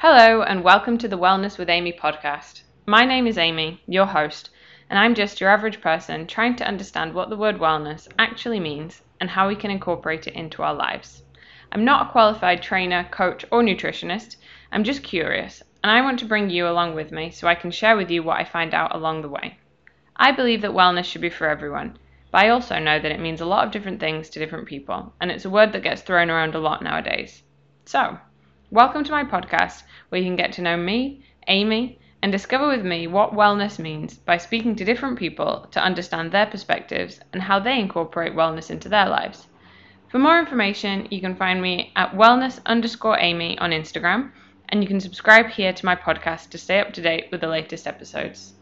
Hello, and welcome to the Wellness with Amy podcast. My name is Amy, your host, and I'm just your average person trying to understand what the word wellness actually means and how we can incorporate it into our lives. I'm not a qualified trainer, coach, or nutritionist, I'm just curious, and I want to bring you along with me so I can share with you what I find out along the way. I believe that wellness should be for everyone, but I also know that it means a lot of different things to different people, and it's a word that gets thrown around a lot nowadays. So, welcome to my podcast where you can get to know me, Amy, and discover with me what wellness means by speaking to different people to understand their perspectives and how they incorporate wellness into their lives. For more information, you can find me at wellness underscore Amy on Instagram, and you can subscribe here to my podcast to stay up to date with the latest episodes.